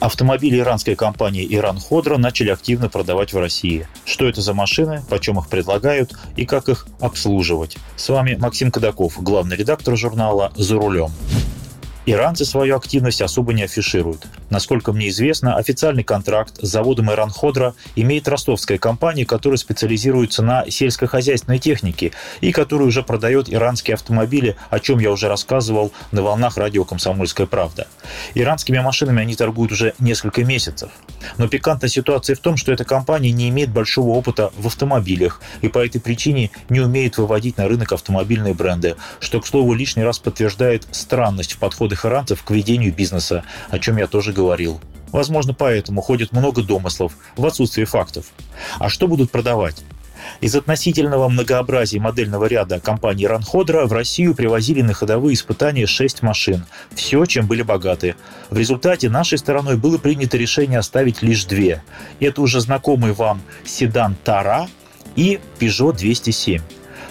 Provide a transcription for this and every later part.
Автомобили иранской компании «Иран Ходро» начали активно продавать в России. Что это за машины, почем их предлагают и как их обслуживать. С вами Максим Кадаков, главный редактор журнала «За рулем». Иранцы свою активность особо не афишируют. Насколько мне известно, официальный контракт с заводом «Иран Ходра» имеет ростовская компания, которая специализируется на сельскохозяйственной технике и которая уже продает иранские автомобили, о чем я уже рассказывал на волнах радио «Комсомольская правда». Иранскими машинами они торгуют уже несколько месяцев. Но пикантная ситуация в том, что эта компания не имеет большого опыта в автомобилях и по этой причине не умеет выводить на рынок автомобильные бренды, что, к слову, лишний раз подтверждает странность в подходах иранцев к ведению бизнеса, о чем я тоже говорил. Возможно, поэтому ходит много домыслов в отсутствии фактов. А что будут продавать? Из относительного многообразия модельного ряда компании «Ранходра» в Россию привозили на ходовые испытания 6 машин. Все, чем были богаты. В результате нашей стороной было принято решение оставить лишь две. Это уже знакомый вам седан «Тара» и Peugeot 207.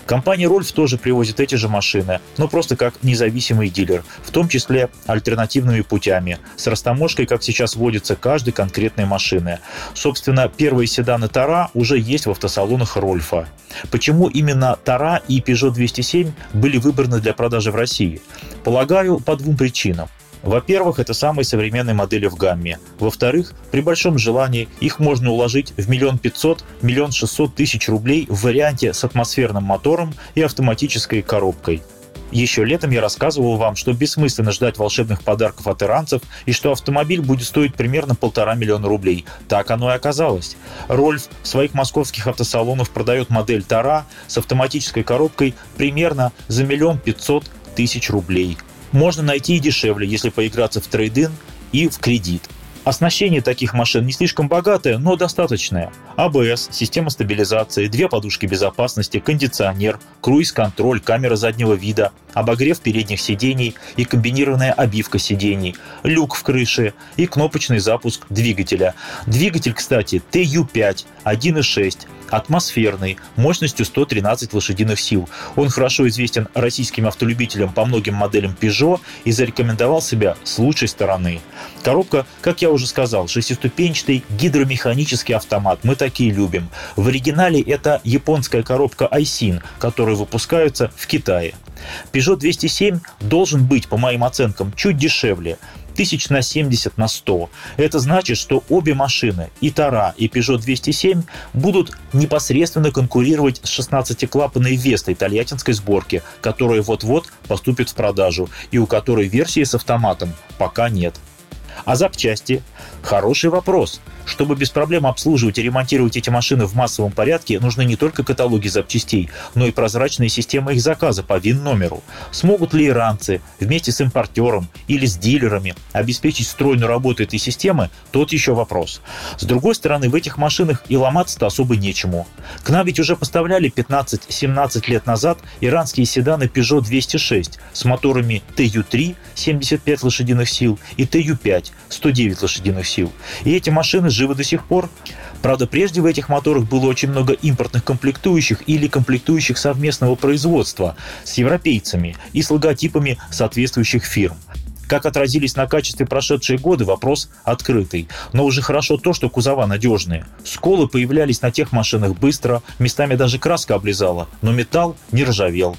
Компания Рольф тоже привозит эти же машины, но просто как независимый дилер, в том числе альтернативными путями, с растаможкой, как сейчас водится каждой конкретной машины. Собственно, первые седаны Тара уже есть в автосалонах Рольфа. Почему именно Тара и Peugeot 207 были выбраны для продажи в России? Полагаю, по двум причинам. Во-первых, это самые современные модели в гамме. Во-вторых, при большом желании их можно уложить в миллион пятьсот, миллион шестьсот тысяч рублей в варианте с атмосферным мотором и автоматической коробкой. Еще летом я рассказывал вам, что бессмысленно ждать волшебных подарков от иранцев и что автомобиль будет стоить примерно полтора миллиона рублей. Так оно и оказалось. Рольф в своих московских автосалонах продает модель Тара с автоматической коробкой примерно за миллион пятьсот тысяч рублей. Можно найти и дешевле, если поиграться в трейдин и в кредит. Оснащение таких машин не слишком богатое, но достаточное. АБС, система стабилизации, две подушки безопасности, кондиционер, круиз-контроль, камера заднего вида, обогрев передних сидений и комбинированная обивка сидений, люк в крыше и кнопочный запуск двигателя. Двигатель, кстати, TU5 1.6 атмосферный, мощностью 113 лошадиных сил. Он хорошо известен российским автолюбителям по многим моделям Peugeot и зарекомендовал себя с лучшей стороны. Коробка, как я уже сказал, шестиступенчатый гидромеханический автомат. Мы такие любим. В оригинале это японская коробка Aisin, которая выпускается в Китае. Peugeot 207 должен быть, по моим оценкам, чуть дешевле тысяч на 70 на 100. Это значит, что обе машины, и Тара, и Peugeot 207, будут непосредственно конкурировать с 16-клапанной Вестой итальянской сборки, которая вот-вот поступит в продажу, и у которой версии с автоматом пока нет. А запчасти? Хороший вопрос. Чтобы без проблем обслуживать и ремонтировать эти машины в массовом порядке, нужны не только каталоги запчастей, но и прозрачные системы их заказа по ВИН-номеру. Смогут ли иранцы вместе с импортером или с дилерами обеспечить стройную работу этой системы, тот еще вопрос. С другой стороны, в этих машинах и ломаться-то особо нечему. К нам ведь уже поставляли 15-17 лет назад иранские седаны Peugeot 206 с моторами TU3 75 лошадиных сил и TU5 109 лошадиных сил. И эти машины живы до сих пор. Правда, прежде в этих моторах было очень много импортных комплектующих или комплектующих совместного производства с европейцами и с логотипами соответствующих фирм. Как отразились на качестве прошедшие годы, вопрос открытый. Но уже хорошо то, что кузова надежные. Сколы появлялись на тех машинах быстро, местами даже краска облизала, но металл не ржавел.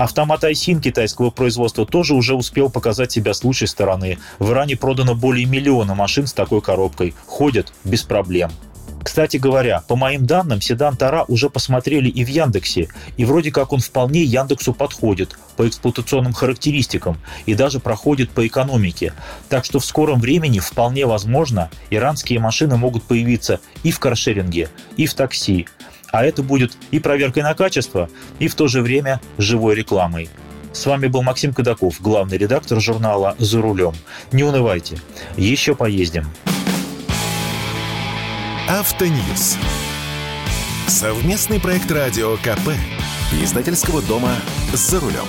Автомат Айсин китайского производства тоже уже успел показать себя с лучшей стороны. В Иране продано более миллиона машин с такой коробкой. Ходят без проблем. Кстати говоря, по моим данным, седан Тара уже посмотрели и в Яндексе, и вроде как он вполне Яндексу подходит по эксплуатационным характеристикам и даже проходит по экономике. Так что в скором времени вполне возможно иранские машины могут появиться и в каршеринге, и в такси. А это будет и проверкой на качество, и в то же время живой рекламой. С вами был Максим Кадаков, главный редактор журнала «За рулем». Не унывайте, еще поездим. Автоньюз. Совместный проект радио КП. Издательского дома «За рулем».